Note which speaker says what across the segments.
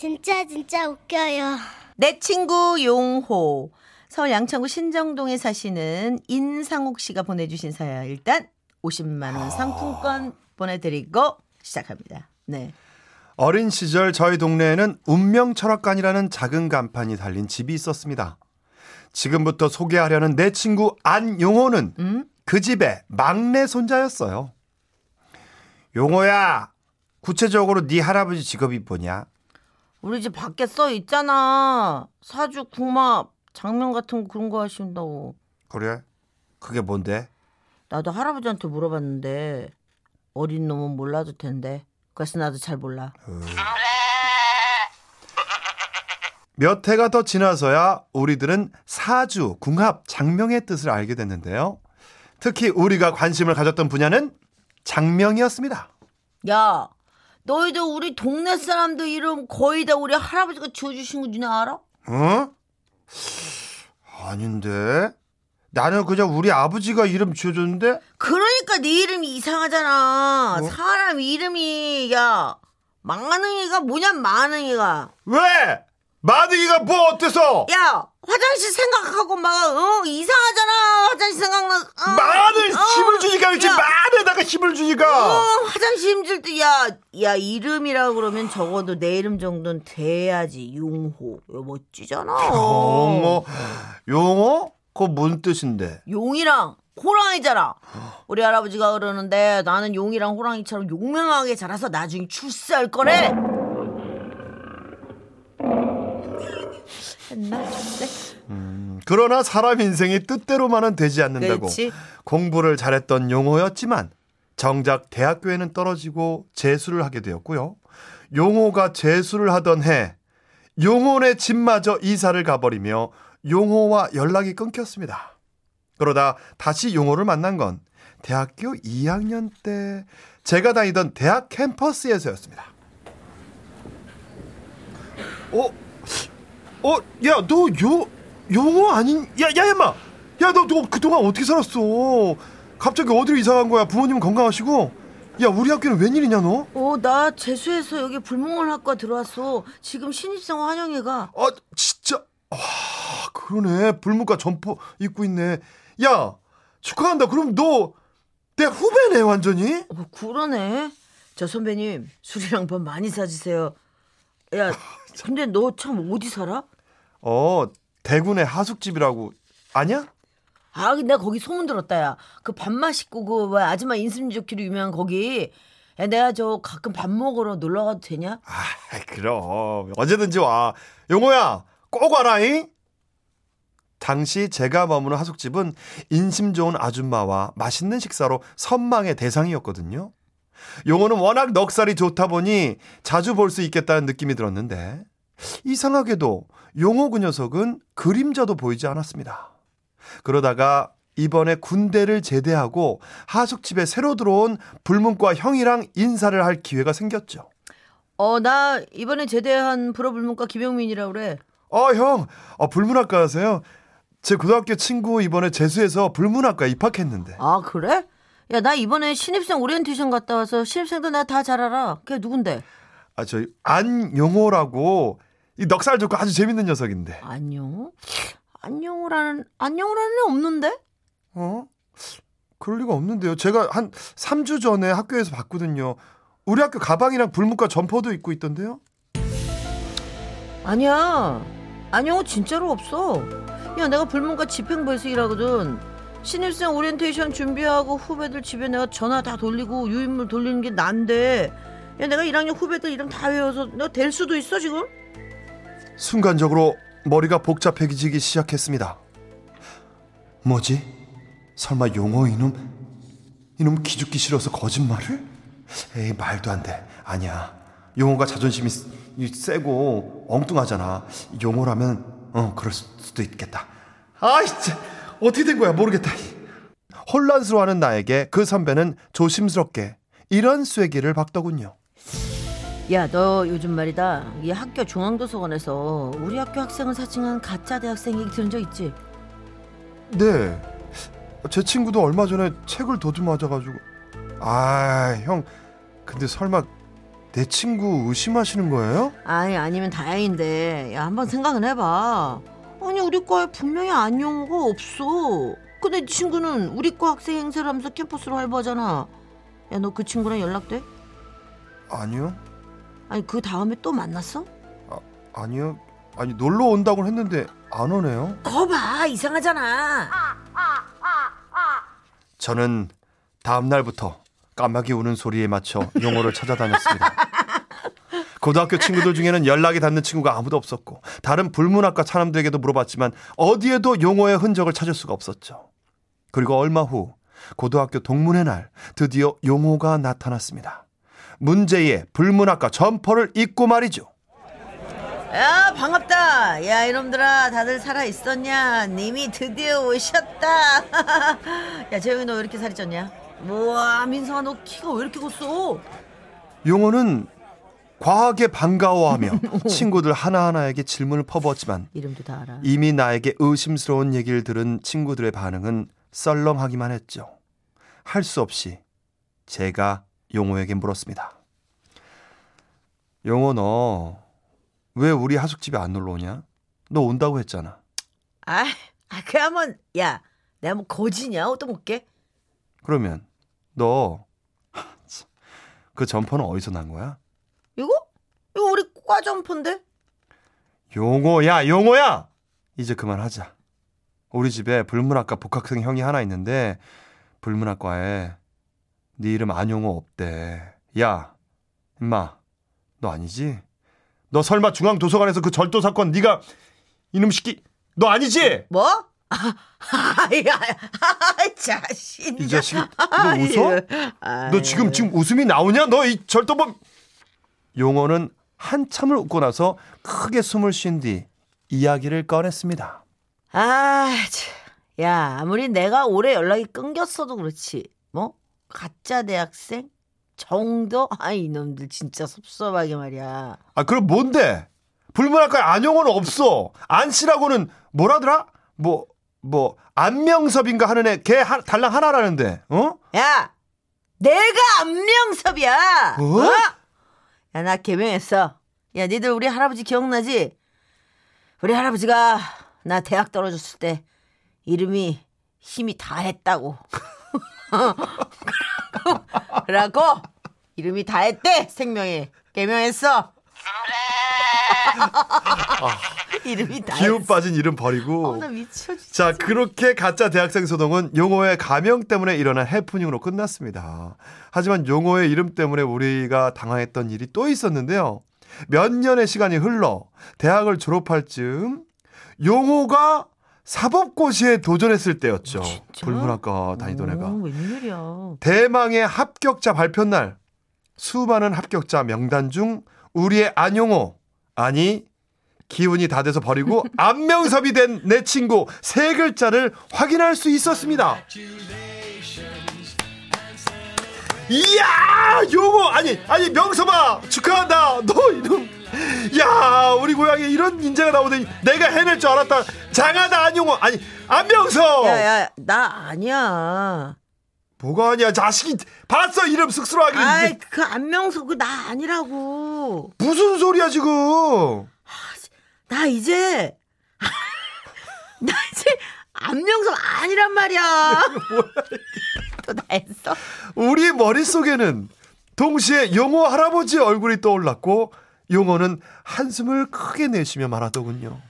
Speaker 1: 진짜 진짜 웃겨요.
Speaker 2: 내 친구 용호. 서울 양천구 신정동에 사시는 인상욱 씨가 보내주신 사연. 일단 50만 원 상품권 보내드리고 시작합니다. 네.
Speaker 3: 어린 시절 저희 동네에는 운명 철학관이라는 작은 간판이 달린 집이 있었습니다. 지금부터 소개하려는 내 친구 안용호는
Speaker 2: 음?
Speaker 3: 그 집의 막내 손자였어요. 용호야, 구체적으로 네 할아버지 직업이 뭐냐?
Speaker 2: 우리 집 밖에 써 있잖아. 사주, 궁합, 장면 같은 거 그런 거 하신다고.
Speaker 3: 그래? 그게 뭔데?
Speaker 2: 나도 할아버지한테 물어봤는데 어린 놈은 몰라도 텐데. 그래서 나도 잘 몰라.
Speaker 3: 몇 해가 더 지나서야 우리들은 사주, 궁합, 장명의 뜻을 알게 됐는데요. 특히 우리가 관심을 가졌던 분야는 장명이었습니다.
Speaker 2: 야, 너희들 우리 동네 사람들 이름 거의 다 우리 할아버지가 지어주신 거 니네 알아?
Speaker 3: 어? 아닌데. 나는 그냥 우리 아버지가 이름 지어줬는데?
Speaker 2: 그러니까 네 이름이 이상하잖아.
Speaker 3: 뭐?
Speaker 2: 사람 이름이 야 망하능이가 뭐냐 망하능이가.
Speaker 3: 왜? 마등이가 뭐 어때서?
Speaker 2: 야 화장실 생각하고 막 어, 이상하잖아. 화장실 생각나. 어,
Speaker 3: 마늘
Speaker 2: 어,
Speaker 3: 힘을 주니까 그렇지
Speaker 2: 야,
Speaker 3: 마늘에다가 힘을
Speaker 2: 어,
Speaker 3: 주니까
Speaker 2: 화장실 힘들 때야야 이름이라 그러면 적어도 내 이름 정도는 돼야지 용호. 이거 멋지잖아.
Speaker 3: 용어 용어? 그거 뭔 뜻인데?
Speaker 2: 용이랑 호랑이잖아. 우리 할아버지가 그러는데 나는 용이랑 호랑이처럼 용맹하게 자라서 나중에 출세할 거래. 했나 출세?
Speaker 3: 그러나 사람 인생이 뜻대로만은 되지 않는다고
Speaker 2: 그렇지.
Speaker 3: 공부를 잘했던 용호였지만 정작 대학교에는 떨어지고 재수를 하게 되었고요. 용호가 재수를 하던 해 용호네 집마저 이사를 가버리며 용호와 연락이 끊겼습니다. 그러다 다시 용호를 만난 건 대학교 2학년 때 제가 다니던 대학 캠퍼스에서였습니다. 어? 어? 야, 너 요, 용호 아닌, 야, 야, 야마! 야, 너, 너 그동안 어떻게 살았어? 갑자기 어디로 이사 간 거야? 부모님은 건강하시고? 야, 우리 학교는 웬일이냐, 너?
Speaker 2: 어, 나 재수해서 여기 불문학과 들어왔어. 지금 신입생 환영회가.
Speaker 3: 아, 진짜. 와, 그러네. 불문과 점퍼 입고 있네. 야, 축하한다. 그럼 너, 내 후배네, 완전히?
Speaker 2: 어, 그러네. 저 선배님 술이랑 밥 많이 사주세요. 야, 근데 너 참 어디 살아?
Speaker 3: 어, 대군의 하숙집이라고. 아냐?
Speaker 2: 아, 내가 거기 소문 들었다, 야. 그 밥 맛 있고, 그, 뭐, 아줌마 인심 좋기로 유명한 거기. 야, 내가 저 가끔 밥 먹으러 놀러 가도 되냐?
Speaker 3: 아, 그럼. 언제든지 와. 용호야, 꼭 와라잉? 당시 제가 머무는 하숙집은 인심 좋은 아줌마와 맛있는 식사로 선망의 대상이었거든요. 용호는 워낙 넉살이 좋다 보니 자주 볼 수 있겠다는 느낌이 들었는데 이상하게도 용호 그 녀석은 그림자도 보이지 않았습니다. 그러다가 이번에 군대를 제대하고 하숙집에 새로 들어온 불문과 형이랑 인사를 할 기회가 생겼죠.
Speaker 2: 어, 나 이번에 제대한 불어불문과 김영민이라 그래.
Speaker 3: 아, 형, 아, 불문학과세요? 제 고등학교 친구 이번에 재수해서 불문학과 입학했는데.
Speaker 2: 아, 그래? 야, 나 이번에 신입생 오리엔테이션 갔다 와서 신입생도 나 다 잘 알아. 걔 누군데?
Speaker 3: 아, 저희 안용호라고 이 넉살 좋고 아주 재밌는 녀석인데.
Speaker 2: 안용호? 안용호라는, 안용호라는 애 없는데?
Speaker 3: 어? 그럴 리가 없는데요. 제가 한 3주 전에 학교에서 봤거든요. 우리 학교 가방이랑 불문과 점퍼도 입고 있던데요.
Speaker 2: 아니야. 안용호는 진짜로 없어. 야, 내가 불문과 집행부에서 일하거든. 신입생 오리엔테이션 준비하고 후배들 집에 내가 전화 다 돌리고 유인물 돌리는 게 난데. 야, 내가 1학년 후배들 이름 다 외워서 내가 댈 수도 있어, 지금?
Speaker 3: 순간적으로 머리가 복잡해지기 시작했습니다. 뭐지? 설마 용호 이놈 이놈 기죽기 싫어서 거짓말을? 에이 말도 안 돼. 아니야. 용호가 자존심이 세고 엉뚱하잖아. 용호라면 어 그럴 수도 있겠다. 아이 진짜 어떻게 된 거야 모르겠다. 혼란스러워하는 나에게 그 선배는 조심스럽게 이런 쐐기를 박더군요.
Speaker 2: 야, 너 요즘 말이다. 이 학교 중앙도서관에서 우리 학교 학생을 사칭한 가짜 대학생 얘기 들은 적 있지?
Speaker 3: 네. 제 친구도 얼마 전에 책을 도둑 맞아가지고. 아, 형. 근데 설마 내 친구 의심하시는 거예요?
Speaker 2: 아니 아니면 다행인데 야 한번 생각은 해봐 아니 우리 과에 분명히 안용호가 없어 근데 네 친구는 우리 과 학생 행세를 하면서 캠퍼스로 활보하잖아 야 너 그 친구랑 연락돼?
Speaker 3: 아니요.
Speaker 2: 아니 그 다음에 또 만났어?
Speaker 3: 아니요. 아니 놀러 온다고 했는데 안 오네요.
Speaker 2: 거봐 이상하잖아
Speaker 3: 저는 다음 날부터 까마귀 우는 소리에 맞춰 용호를 찾아다녔습니다. 고등학교 친구들 중에는 연락이 닿는 친구가 아무도 없었고 다른 불문학과 사람들에게도 물어봤지만 어디에도 용호의 흔적을 찾을 수가 없었죠. 그리고 얼마 후 고등학교 동문회 날 드디어 용호가 나타났습니다. 문제의 불문학과 점퍼를 입고 말이죠.
Speaker 2: 야 반갑다 야 이놈들아 다들 살아있었냐 님이 드디어 오셨다 야 재영이 너 왜 이렇게 살이 쪘냐 우와 민성아 너 키가 왜 이렇게 컸어
Speaker 3: 용호는 과하게 반가워하며 친구들 하나하나에게 질문을 퍼부었지만
Speaker 2: 이름도 다 알아
Speaker 3: 이미 나에게 의심스러운 얘기를 들은 친구들의 반응은 썰렁하기만 했죠. 할 수 없이 제가 용호에게 물었습니다. 용호 너 왜 우리 하숙집에 안 놀러 오냐? 너 온다고 했잖아.
Speaker 2: 아, 아 한번 야 내가 뭐 거지냐 또 볼게
Speaker 3: 그러면 너 그 점퍼는 어디서 난 거야?
Speaker 2: 과 점퍼인데
Speaker 3: 용호야, 용호야! 이제 그만하자. 우리 집에 불문학과 복학생 형이 하나 있는데 불문학과에 네 이름 안용호 없대. 야, 임마, 너 아니지? 너 설마 중앙도서관에서 그 절도 사건 네가 이놈 새끼 너 아니지?
Speaker 2: 뭐? 아야 자신
Speaker 3: 이 자식이 너 웃어? 너 지금 지금 웃음이 나오냐? 너 이 절도범 용호는 한참을 웃고 나서 크게 숨을 쉰 뒤 이야기를 꺼냈습니다.
Speaker 2: 아, 참. 야, 아무리 내가 올해 연락이 끊겼어도 그렇지. 뭐? 가짜 대학생? 정도? 아, 이놈들 진짜 섭섭하게 말이야.
Speaker 3: 아, 그럼 뭔데? 불문학과에 안용호는 없어. 안씨라고는 뭐라더라? 뭐, 뭐, 안명섭인가 하는 애, 걔 하, 달랑 하나라는데, 어?
Speaker 2: 야! 내가 안명섭이야!
Speaker 3: 어?
Speaker 2: 야, 나 개명했어. 야, 니들 우리 할아버지 기억나지? 우리 할아버지가 나 대학 떨어졌을 때 이름이 힘이 다 했다고. 그래갖고 이름이 다 했대, 생명이. 개명했어. 이름이 다
Speaker 3: 기운. 빠진 이름 버리고.
Speaker 2: 어, 나 미쳐, 진짜.
Speaker 3: 자, 그렇게 가짜 대학생 소동은 용호의 가명 때문에 일어난 해프닝으로 끝났습니다. 하지만 용호의 이름 때문에 우리가 당황했던 일이 또 있었는데요. 몇 년의 시간이 흘러 대학을 졸업할 즈음 용호가 사법고시에 도전했을 때였죠.
Speaker 2: 진짜?
Speaker 3: 불문학과 다니던 애가.
Speaker 2: 오, 웬일이야.
Speaker 3: 대망의 합격자 발표 날 수많은 합격자 명단 중 우리의 안용호 아니 기운이 다 돼서 버리고 안명섭이 된 내 친구 세 글자를 확인할 수 있었습니다. 이야 용호 아니 아니 명섭아 축하한다. 너 이름 야 우리 고향에 이런 인재가 나오더니 내가 해낼 줄 알았다. 장하다 안용호. 아니 안명섭.
Speaker 2: 야, 야, 나 아니야.
Speaker 3: 뭐가 아니야 자식이 봤어? 이름 쑥스러워하기는
Speaker 2: 아이, 그 안명석 그나 아니라고.
Speaker 3: 무슨 소리야 지금?
Speaker 2: 나 이제 나 이제 안명석 아니란 말이야. 또다 했어.
Speaker 3: 우리 머릿속에는 동시에 용호 할아버지 얼굴이 떠올랐고 용호는 한숨을 크게 내쉬며 말하더군요.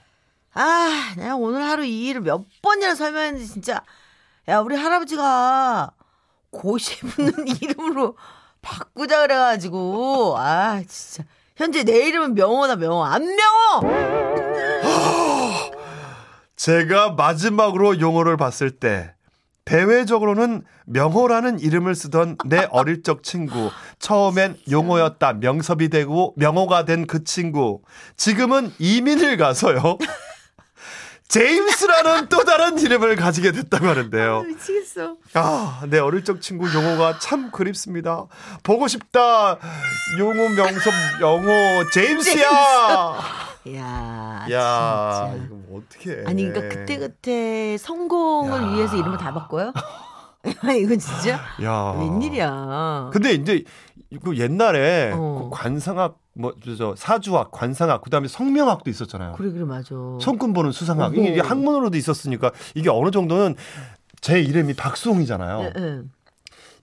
Speaker 2: 아, 내가 오늘 하루 이 일을 몇 번이나 설명했는데 진짜. 야, 우리 할아버지가 붙는 이름으로 바꾸자 그래가지고. 아 진짜. 현재 내 이름은 명호다 명호. 안명호!
Speaker 3: 제가 마지막으로 용호를 봤을 때 대외적으로는 명호라는 이름을 쓰던 내 어릴 적 친구 처음엔 용호였다 명섭이 되고 명호가 된 그 친구. 지금은 이민을 가서요 제임스라는 또 다른 이름을 가지게 됐다고 하는데요
Speaker 2: 미치겠어
Speaker 3: 아, 내 어릴 적 친구 용호가 참 그립습니다. 보고 싶다. 용호 명섭 영호 제임스야.
Speaker 2: 야,
Speaker 3: 야,
Speaker 2: 진짜.
Speaker 3: 이거 뭐 어떻게?
Speaker 2: 아니 그러니까 그때 그때 성공을
Speaker 3: 야.
Speaker 2: 위해서 이름을 다 바꿔요? 이거 진짜
Speaker 3: 야.
Speaker 2: 웬일이야.
Speaker 3: 근데 이제 그 옛날에
Speaker 2: 어.
Speaker 3: 그 관상학 뭐저 사주학, 관상학, 그다음에 성명학도 있었잖아요.
Speaker 2: 그래 그래 맞아.
Speaker 3: 손금 보는 수상학
Speaker 2: 어허.
Speaker 3: 이게 학문으로도 있었으니까 이게 어느 정도는 제 이름이 박수홍이잖아요.
Speaker 2: 예, 예.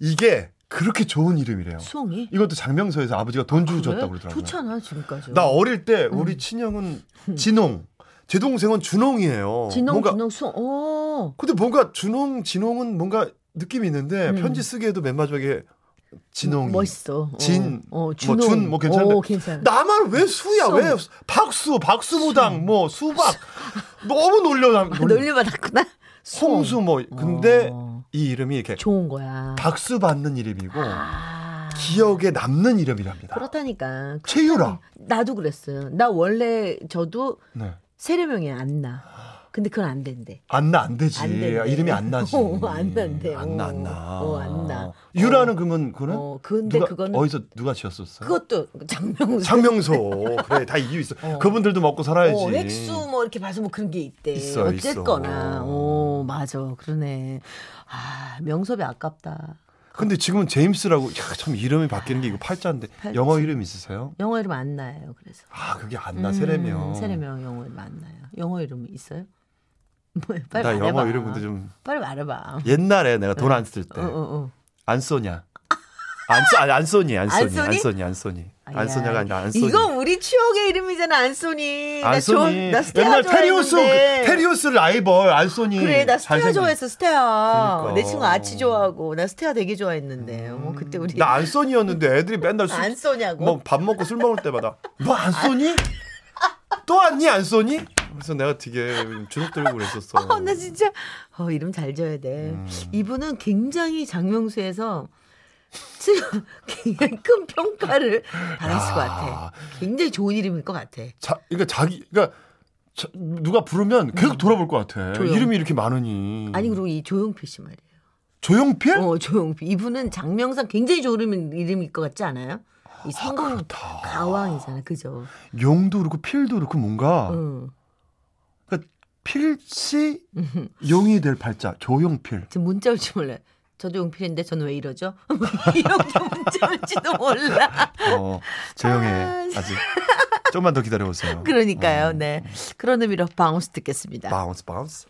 Speaker 3: 이게 그렇게 좋은 이름이래요.
Speaker 2: 수홍이
Speaker 3: 이것도 장명서에서 아버지가 돈 주고 줬다고 그러더라고요.
Speaker 2: 좋잖아 지금까지.
Speaker 3: 나 어릴 때 우리 친형은 진홍, 제 동생은 준홍이에요.
Speaker 2: 진홍
Speaker 3: 뭔가
Speaker 2: 진홍 수홍. 어.
Speaker 3: 근데 뭔가 준홍, 진홍은 뭔가 느낌이 있는데
Speaker 2: 음.
Speaker 3: 편지 쓰기에도 맨 마지막에 진홍이.
Speaker 2: 멋있어.
Speaker 3: 진,
Speaker 2: 어,
Speaker 3: 뭐
Speaker 2: 준홍.
Speaker 3: 준, 뭐 괜찮은데.
Speaker 2: 어, 괜찮아.
Speaker 3: 나만 왜 수야?
Speaker 2: 수.
Speaker 3: 왜 박수, 박수무당, 뭐 수박 너무 놀려 놀려.
Speaker 2: 놀려 받았구나. 수홍.
Speaker 3: 홍수 뭐 근데
Speaker 2: 어.
Speaker 3: 이 이름이 이렇게
Speaker 2: 좋은 거야.
Speaker 3: 박수 받는 이름이고
Speaker 2: 아.
Speaker 3: 기억에 남는 이름이랍니다.
Speaker 2: 그렇다니까.
Speaker 3: 최유라.
Speaker 2: 나도 그랬어요. 나 원래 저도
Speaker 3: 네.
Speaker 2: 세례명이 안 나. 근데 그건 안 된대.
Speaker 3: 안나 안 되지.
Speaker 2: 안.
Speaker 3: 이름이 안 나지.
Speaker 2: 어, 안 난대.
Speaker 3: 안 나, 안
Speaker 2: 어,
Speaker 3: 나.
Speaker 2: 어, 안 나.
Speaker 3: 유라는 그러면 그는
Speaker 2: 어, 근데
Speaker 3: 누가,
Speaker 2: 그거는
Speaker 3: 어디서 누가 지었었어요?
Speaker 2: 그것도 장명수.
Speaker 3: 장명소. 그래, 다 이유 있어.
Speaker 2: 어.
Speaker 3: 그분들도 먹고 살아야지.
Speaker 2: 어, 획수 뭐 이렇게 봐서 뭐 그런 게 있대.
Speaker 3: 있어,
Speaker 2: 어쨌거나.
Speaker 3: 있어.
Speaker 2: 어, 맞아. 그러네. 아, 명섭이 아깝다.
Speaker 3: 근데 지금은 제임스라고 야, 참 이름이 바뀌는 게 이거 팔자인데
Speaker 2: 팔자.
Speaker 3: 영어 이름 있으세요?
Speaker 2: 영어 이름 안나요. 그래서.
Speaker 3: 아, 그게 안나.
Speaker 2: 음,
Speaker 3: 세례명.
Speaker 2: 세례명 영어 이름 안나요. 영어 이름 있어요? 뭐야? 빨리
Speaker 3: 나
Speaker 2: 말해봐.
Speaker 3: 영어 이름 근데 좀
Speaker 2: 빨리 말해봐.
Speaker 3: 옛날에 내가 돈 안 쓸때
Speaker 2: 어, 어, 어.
Speaker 3: 안소냐. 안소 아니 안소니 안소니
Speaker 2: 안소니?
Speaker 3: 안소니 안소니
Speaker 2: 아,
Speaker 3: 안소냐가
Speaker 2: 야,
Speaker 3: 아니라 안소니.
Speaker 2: 이거 우리 추억의 이름이잖아, 안소니. 나
Speaker 3: 안소니.
Speaker 2: 조- 나 스테아
Speaker 3: 옛날
Speaker 2: 좋아했는데.
Speaker 3: 테리우스 라이벌 안소니.
Speaker 2: 그래, 나 스테아
Speaker 3: 잘생긴-
Speaker 2: 좋아했어, 스테아.
Speaker 3: 그러니까.
Speaker 2: 내 친구 아치 좋아하고, 나 스테아 되게 좋아했는데. 뭐 그때 우리
Speaker 3: 나 안소니였는데 애들이 맨날 술,
Speaker 2: 안 쏘냐고.
Speaker 3: 뭐 밥 먹고 술 먹을 때마다 너 안 쏘니? 또 왔니 안 쏘니? 그래서 내가 되게 주눅 들고 그랬었어.
Speaker 2: 어, 나 진짜 어, 이름 잘 지어야 돼.
Speaker 3: 음.
Speaker 2: 이분은 굉장히 장명수에서 지금 굉장히 큰 평가를 받았을 것 같아. 굉장히 좋은 이름일 것 같아.
Speaker 3: 자, 그러니까 자기 그러니까 자, 누가 부르면 계속 돌아볼 것 같아.
Speaker 2: 음. 조용.
Speaker 3: 이름이 이렇게 많으니.
Speaker 2: 아니 그리고 이 조용필 씨 말이에요.
Speaker 3: 조용필?
Speaker 2: 어 조용필 이분은 장명상 굉장히 좋은 이름- 이름일 것 같지 않아요? 이 성공
Speaker 3: 그렇다.
Speaker 2: 가왕이잖아, 그죠?
Speaker 3: 용도 그렇고 필도 그렇고 뭔가
Speaker 2: 응.
Speaker 3: 필시 용이 될 팔자 조용필.
Speaker 2: 지금 문자 올지 몰라. 저도 용필인데 저는 왜 이러죠? 이렇게 문자 올지도 몰라.
Speaker 3: 어, 조용해
Speaker 2: 아,
Speaker 3: 아직. 좀만 더 기다려 보세요.
Speaker 2: 그러니까요, 네. 그런 의미로 Bounce 듣겠습니다.
Speaker 3: Bounce Bounce.